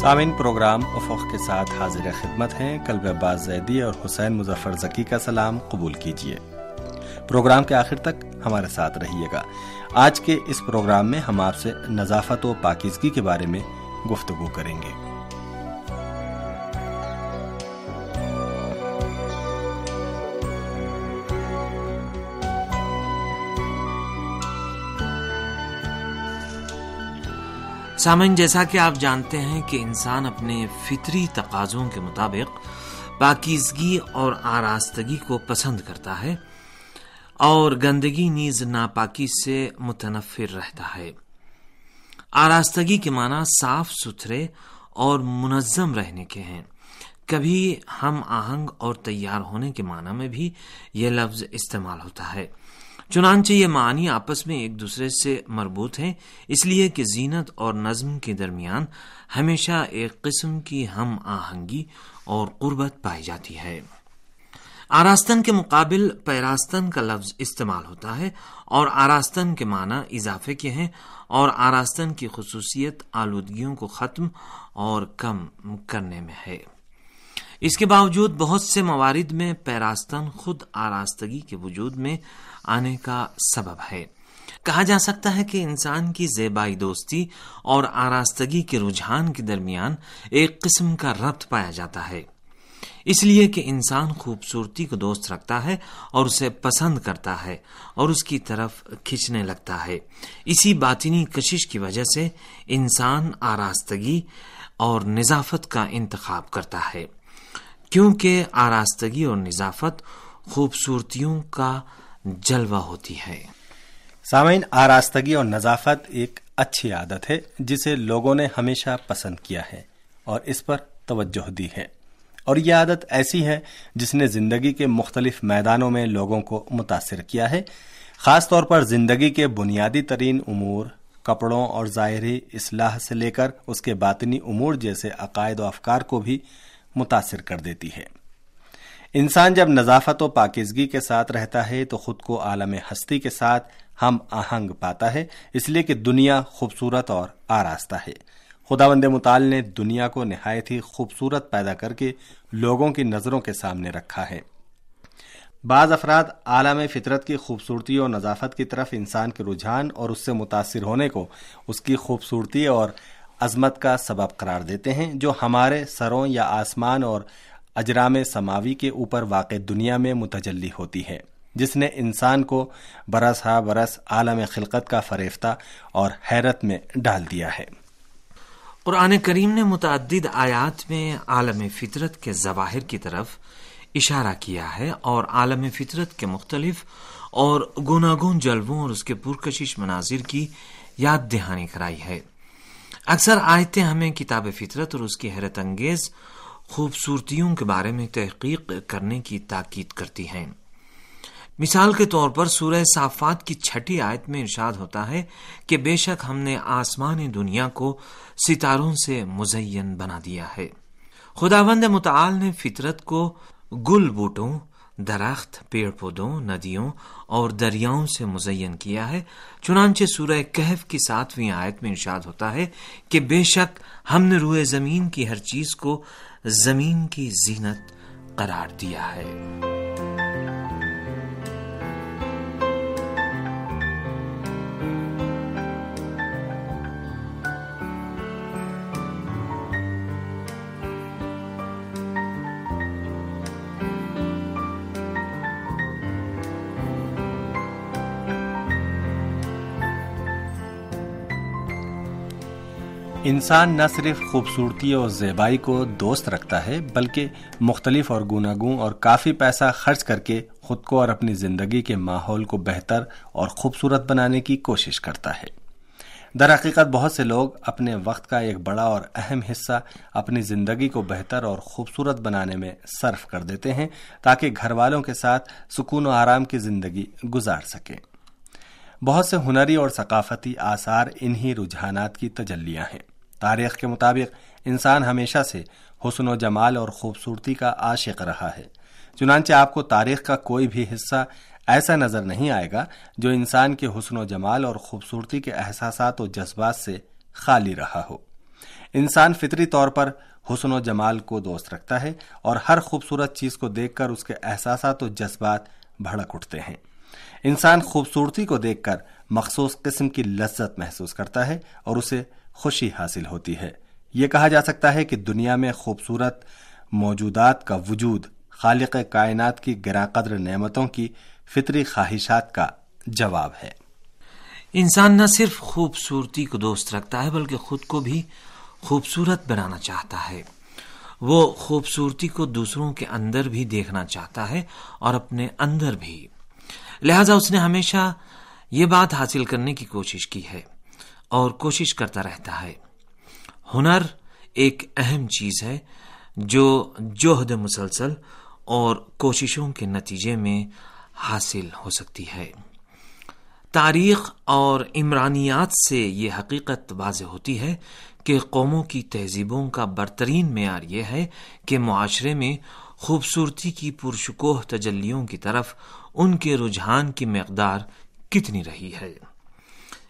سامعین، پروگرام افق کے ساتھ حاضر خدمت ہیں۔ کلب عباس زیدی اور حسین مظفر ذکی کا سلام قبول کیجیے۔ پروگرام کے آخر تک ہمارے ساتھ رہیے گا۔ آج کے اس پروگرام میں ہم آپ سے نظافت و پاکیزگی کے بارے میں گفتگو کریں گے۔ سامن جیسا کہ آپ جانتے ہیں کہ انسان اپنے فطری تقاضوں کے مطابق پاکیزگی اور آراستگی کو پسند کرتا ہے اور گندگی نیز ناپاکی سے متنفر رہتا ہے۔ آراستگی کے معنی صاف ستھرے اور منظم رہنے کے ہیں۔ کبھی ہم آہنگ اور تیار ہونے کے معنی میں بھی یہ لفظ استعمال ہوتا ہے۔ چنانچہ یہ معنی آپس میں ایک دوسرے سے مربوط ہیں، اس لیے کہ زینت اور نظم کے درمیان ہمیشہ ایک قسم کی ہم آہنگی اور قربت پائی جاتی ہے۔ آراستن کے مقابل پیراستن کا لفظ استعمال ہوتا ہے اور آراستن کے معنی اضافے کے ہیں اور آراستن کی خصوصیت آلودگیوں کو ختم اور کم کرنے میں ہے۔ اس کے باوجود بہت سے موارد میں پیراستن خود آراستگی کے وجود میں آنے کا سبب ہے۔ کہا جا سکتا ہے کہ انسان کی زیبائی دوستی اور آراستگی کے رجحان کے درمیان ایک قسم کا ربط پایا جاتا ہے۔ اس لیے کہ انسان خوبصورتی کو دوست رکھتا ہے اور اسے پسند کرتا ہے اور اس کی طرف کھینچنے لگتا ہے۔ اسی باطنی کشش کی وجہ سے انسان آراستگی اور نظافت کا انتخاب کرتا ہے۔ کیونکہ آراستگی اور نظافت خوبصورتیوں کا جلوہ ہوتی ہے۔ سامعین، آراستگی اور نظافت ایک اچھی عادت ہے جسے لوگوں نے ہمیشہ پسند کیا ہے اور اس پر توجہ دی ہے۔ اور یہ عادت ایسی ہے جس نے زندگی کے مختلف میدانوں میں لوگوں کو متاثر کیا ہے۔ خاص طور پر زندگی کے بنیادی ترین امور، کپڑوں اور ظاہری اصلاح سے لے کر اس کے باطنی امور جیسے عقائد و افکار کو بھی متاثر کر دیتی ہے۔ انسان جب نظافت و پاکیزگی کے ساتھ رہتا ہے تو خود کو عالم ہستی کے ساتھ ہم آہنگ پاتا ہے، اس لیے کہ دنیا خوبصورت اور آراستہ ہے۔ خدا بند مطال نے دنیا کو نہایت ہی خوبصورت پیدا کر کے لوگوں کی نظروں کے سامنے رکھا ہے۔ بعض افراد عالم فطرت کی خوبصورتی اور نظافت کی طرف انسان کے رجحان اور اس سے متاثر ہونے کو، اس کی خوبصورتی اور عظمت کا سبب قرار دیتے ہیں جو ہمارے سروں یا آسمان اور اجرام سماوی کے اوپر واقع دنیا میں متجلی ہوتی ہے، جس نے انسان کو برس ہا برس عالم خلقت کا فریفتہ اور حیرت میں ڈال دیا ہے۔ قرآن کریم نے متعدد آیات میں عالم فطرت کے ظواہر کی طرف اشارہ کیا ہے اور عالم فطرت کے مختلف اور گناگون جلووں اور اس کے پرکشش مناظر کی یاد دہانی کرائی ہے۔ اکثر آیتیں ہمیں کتاب فطرت اور اس کی حیرت انگیز خوبصورتیوں کے بارے میں تحقیق کرنے کی تاکید کرتی ہیں۔ مثال کے طور پر سورہ صافات کی چھٹی آیت میں ارشاد ہوتا ہے کہ بے شک ہم نے آسمانی دنیا کو ستاروں سے مزین بنا دیا ہے۔ خداوند متعال نے فطرت کو گل بوٹوں درخت، پیڑ پودوں، ندیوں اور دریاؤں سے مزین کیا ہے۔ چنانچہ سورہ کہف کی ساتویں آیت میں ارشاد ہوتا ہے کہ بے شک ہم نے روئے زمین کی ہر چیز کو زمین کی زینت قرار دیا ہے۔ انسان نہ صرف خوبصورتی اور زیبائی کو دوست رکھتا ہے، بلکہ مختلف اور گوناگوں اور کافی پیسہ خرچ کر کے خود کو اور اپنی زندگی کے ماحول کو بہتر اور خوبصورت بنانے کی کوشش کرتا ہے۔ در حقیقت بہت سے لوگ اپنے وقت کا ایک بڑا اور اہم حصہ اپنی زندگی کو بہتر اور خوبصورت بنانے میں صرف کر دیتے ہیں، تاکہ گھر والوں کے ساتھ سکون و آرام کی زندگی گزار سکیں۔ بہت سے ہنری اور ثقافتی آثار انہی رجحانات کی تجلیاں ہیں۔ تاریخ کے مطابق انسان ہمیشہ سے حسن و جمال اور خوبصورتی کا عاشق رہا ہے۔ چنانچہ آپ کو تاریخ کا کوئی بھی حصہ ایسا نظر نہیں آئے گا جو انسان کے حسن و جمال اور خوبصورتی کے احساسات و جذبات سے خالی رہا ہو۔ انسان فطری طور پر حسن و جمال کو دوست رکھتا ہے اور ہر خوبصورت چیز کو دیکھ کر اس کے احساسات و جذبات بھڑک اٹھتے ہیں۔ انسان خوبصورتی کو دیکھ کر مخصوص قسم کی لذت محسوس کرتا ہے اور اسے خوشی حاصل ہوتی ہے۔ یہ کہا جا سکتا ہے کہ دنیا میں خوبصورت موجودات کا وجود خالق کائنات کی گراں قدر نعمتوں کی فطری خواہشات کا جواب ہے۔ انسان نہ صرف خوبصورتی کو دوست رکھتا ہے بلکہ خود کو بھی خوبصورت بنانا چاہتا ہے۔ وہ خوبصورتی کو دوسروں کے اندر بھی دیکھنا چاہتا ہے اور اپنے اندر بھی۔ لہذا اس نے ہمیشہ یہ بات حاصل کرنے کی کوشش کی ہے اور کوشش کرتا رہتا ہے۔ ہنر ایک اہم چیز ہے جو جوہد مسلسل اور کوششوں کے نتیجے میں حاصل ہو سکتی ہے۔ تاریخ اور عمرانیات سے یہ حقیقت واضح ہوتی ہے کہ قوموں کی تہذیبوں کا برترین معیار یہ ہے کہ معاشرے میں خوبصورتی کی پرشکوہ تجلیوں کی طرف ان کے رجحان کی مقدار کتنی رہی ہے۔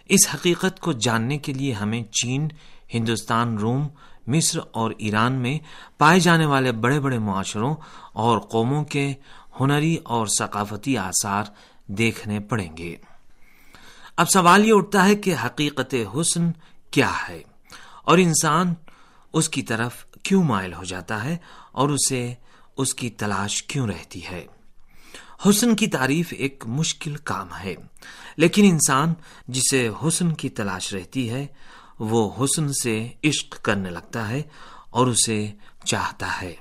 اس حقیقت کو جاننے کے لیے ہمیں چین، ہندوستان، روم، مصر اور ایران میں پائے جانے والے بڑے بڑے معاشروں اور قوموں کے ہنری اور ثقافتی آثار دیکھنے پڑیں گے۔ اب سوال یہ اٹھتا ہے کہ حقیقت حسن کیا ہے اور انسان اس کی طرف کیوں مائل ہو جاتا ہے اور اسے اس کی تلاش کیوں رہتی ہے۔ حسن کی تعریف ایک مشکل کام ہے۔ لیکن انسان جسے حسن کی تلاش رہتی ہے، وہ حسن سے عشق کرنے لگتا ہے اور اسے چاہتا ہے۔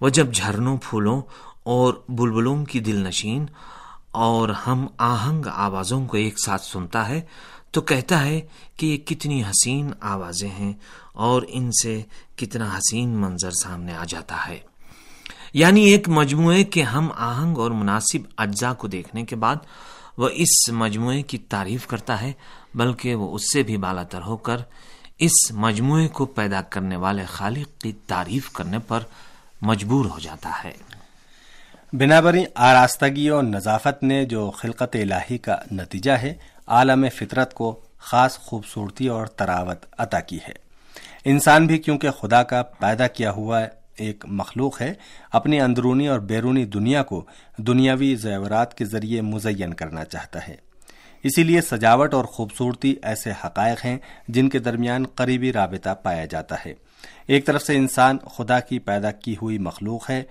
وہ جب جھرنوں، پھولوں اور بلبلوں کی دل نشین اور ہم آہنگ آوازوں کو ایک ساتھ سنتا ہے، تو کہتا ہے کہ یہ کتنی حسین آوازیں ہیں اور ان سے کتنا حسین منظر سامنے آ جاتا ہے۔ یعنی ایک مجموعے کے ہم آہنگ اور مناسب اجزاء کو دیکھنے کے بعد وہ اس مجموعے کی تعریف کرتا ہے، بلکہ وہ اس سے بھی بالا تر ہو کر اس مجموعے کو پیدا کرنے والے خالق کی تعریف کرنے پر مجبور ہو جاتا ہے۔ بنا بری آراستگی اور نظافت نے جو خلقت الہی کا نتیجہ ہے، عالم فطرت کو خاص خوبصورتی اور تراوت عطا کی ہے۔ انسان بھی کیونکہ خدا کا پیدا کیا ہوا ایک مخلوق ہے، اپنی اندرونی اور بیرونی دنیا کو دنیاوی زیورات کے ذریعے مزین کرنا چاہتا ہے۔ اسی لیے سجاوٹ اور خوبصورتی ایسے حقائق ہیں جن کے درمیان قریبی رابطہ پایا جاتا ہے۔ ایک طرف سے انسان خدا کی پیدا کی ہوئی مخلوق ہے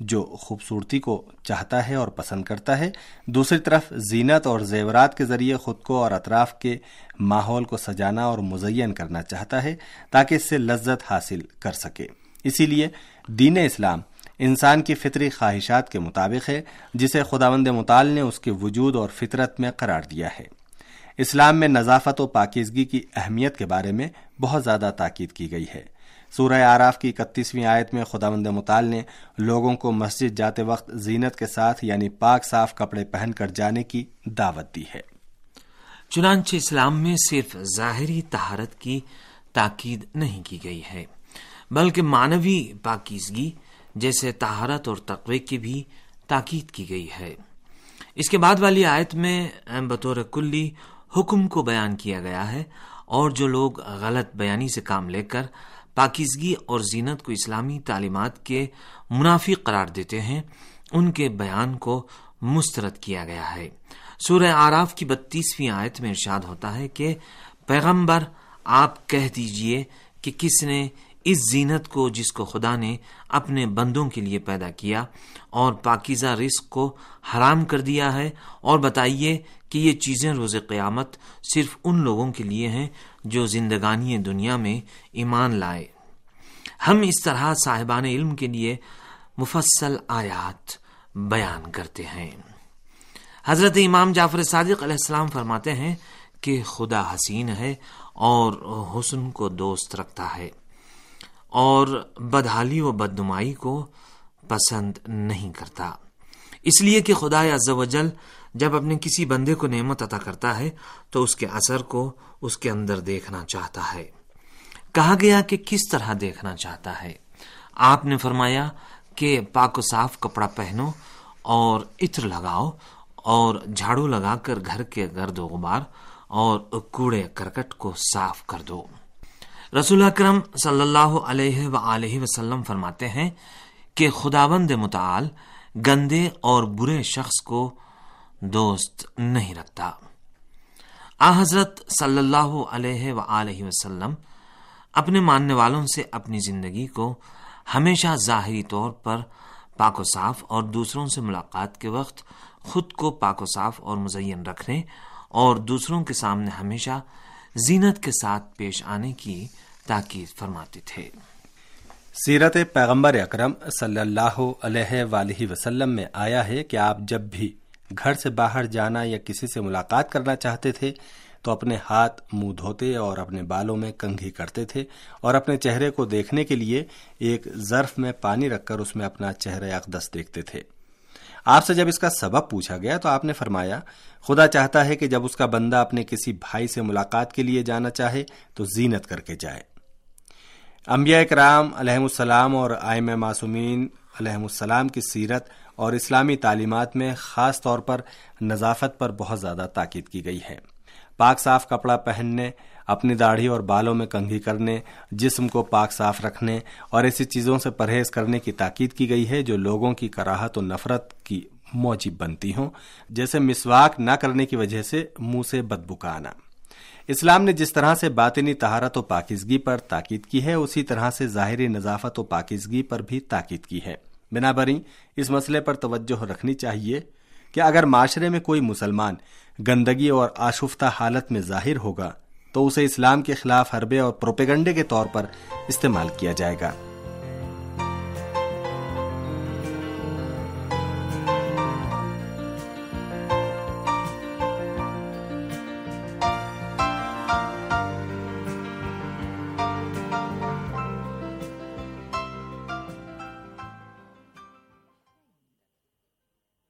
جو خوبصورتی کو چاہتا ہے اور پسند کرتا ہے، دوسری طرف زینت اور زیورات کے ذریعے خود کو اور اطراف کے ماحول کو سجانا اور مزین کرنا چاہتا ہے تاکہ اس سے لذت حاصل کر سکے۔ اسی لیے دین اسلام انسان کی فطری خواہشات کے مطابق ہے، جسے خداوند مطال نے اس کے وجود اور فطرت میں قرار دیا ہے۔ اسلام میں نظافت و پاکیزگی کی اہمیت کے بارے میں بہت زیادہ تاکید کی گئی ہے۔ سورہ آراف کی اکتیسویں آیت میں خداوند مطال نے لوگوں کو مسجد جاتے وقت زینت کے ساتھ یعنی پاک صاف کپڑے پہن کر جانے کی دعوت دی ہے۔ چنانچہ اسلام میں صرف ظاہری تہارت کی تاکید نہیں کی گئی ہے۔ بلکہ مانوی پاکیزگی جیسے تہارت اور تقوی کی بھی تاکید کی گئی ہے۔ اس کے بعد والی آیت میں بطور کلی حکم کو بیان کیا گیا ہے اور جو لوگ غلط بیانی سے کام لے کر پاکیزگی اور زینت کو اسلامی تعلیمات کے منافی قرار دیتے ہیں، ان کے بیان کو مسترد کیا گیا ہے۔ سورہ آراف کی بتیسویں آیت میں ارشاد ہوتا ہے کہ پیغمبر، آپ کہہ دیجیے کہ کس نے اس زینت کو جس کو خدا نے اپنے بندوں کے لیے پیدا کیا اور پاکیزہ رزق کو حرام کر دیا ہے، اور بتائیے کہ یہ چیزیں روز قیامت صرف ان لوگوں کے لیے ہیں جو زندگانی دنیا میں ایمان لائے۔ ہم اس طرح صاحبان علم کے لیے مفصل آیات بیان کرتے ہیں۔ حضرت امام جعفر صادق علیہ السلام فرماتے ہیں کہ خدا حسین ہے اور حسن کو دوست رکھتا ہے۔ اور بدحالی و بدنمائی کو پسند نہیں کرتا۔ اس لیے کہ خدا جل جب اپنے کسی بندے کو نعمت عطا کرتا ہے، تو اس کے اثر کو اس کے اندر دیکھنا چاہتا ہے۔ کہا گیا کہ کس طرح دیکھنا چاہتا ہے۔ آپ نے فرمایا کہ پاک و صاف کپڑا پہنو اور عطر لگاؤ اور جھاڑو لگا کر گھر کے گرد و غبار اور کوڑے کرکٹ کو صاف کر دو۔ رسول اکرم صلی اللہ علیہ وآلہ وسلم فرماتے ہیں کہ خداوند متعال گندے اور برے شخص کو دوست نہیں رکھتا۔ آ حضرت صلی اللہ علیہ وآلہ وسلم اپنے ماننے والوں سے اپنی زندگی کو ہمیشہ ظاہری طور پر پاک و صاف اور دوسروں سے ملاقات کے وقت خود کو پاک و صاف اور مزین رکھنے اور دوسروں کے سامنے ہمیشہ زینت کے ساتھ پیش آنے کی تاکید فرماتے تھے۔ سیرت پیغمبر اکرم صلی اللہ علیہ وآلہ وسلم میں آیا ہے کہ آپ جب بھی گھر سے باہر جانا یا کسی سے ملاقات کرنا چاہتے تھے تو اپنے ہاتھ منہ دھوتے اور اپنے بالوں میں کنگھی کرتے تھے اور اپنے چہرے کو دیکھنے کے لیے ایک ظرف میں پانی رکھ کر اس میں اپنا چہرہ اقدس دیکھتے تھے۔ آپ سے جب اس کا سبب پوچھا گیا تو آپ نے فرمایا، خدا چاہتا ہے کہ جب اس کا بندہ اپنے کسی بھائی سے ملاقات کے لیے جانا چاہے تو زینت کر کے جائے۔ انبیاء اکرام علیہ السلام اور آئم معصومین علیہ السلام کی سیرت اور اسلامی تعلیمات میں خاص طور پر نظافت پر بہت زیادہ تاکید کی گئی ہے۔ پاک صاف کپڑا پہننے اپنی داڑھی اور بالوں میں کنگھی کرنے، جسم کو پاک صاف رکھنے اور ایسی چیزوں سے پرہیز کرنے کی تاکید کی گئی ہے جو لوگوں کی کراہت و نفرت کی موجب بنتی ہوں، جیسے مسواک نہ کرنے کی وجہ سے منہ سے بدبکا آنا۔ اسلام نے جس طرح سے باطنی تہارت و پاکیزگی پر تاکید کی ہے، اسی طرح سے ظاہری نظافت و پاکیزگی پر بھی تاکید کی ہے۔ بنا بری، اس مسئلے پر توجہ رکھنی چاہیے کہ اگر معاشرے میں کوئی مسلمان گندگی اور آشفتہ حالت میں ظاہر ہوگا تو اسے اسلام کے خلاف حربے اور پروپیگنڈے کے طور پر استعمال کیا جائے گا۔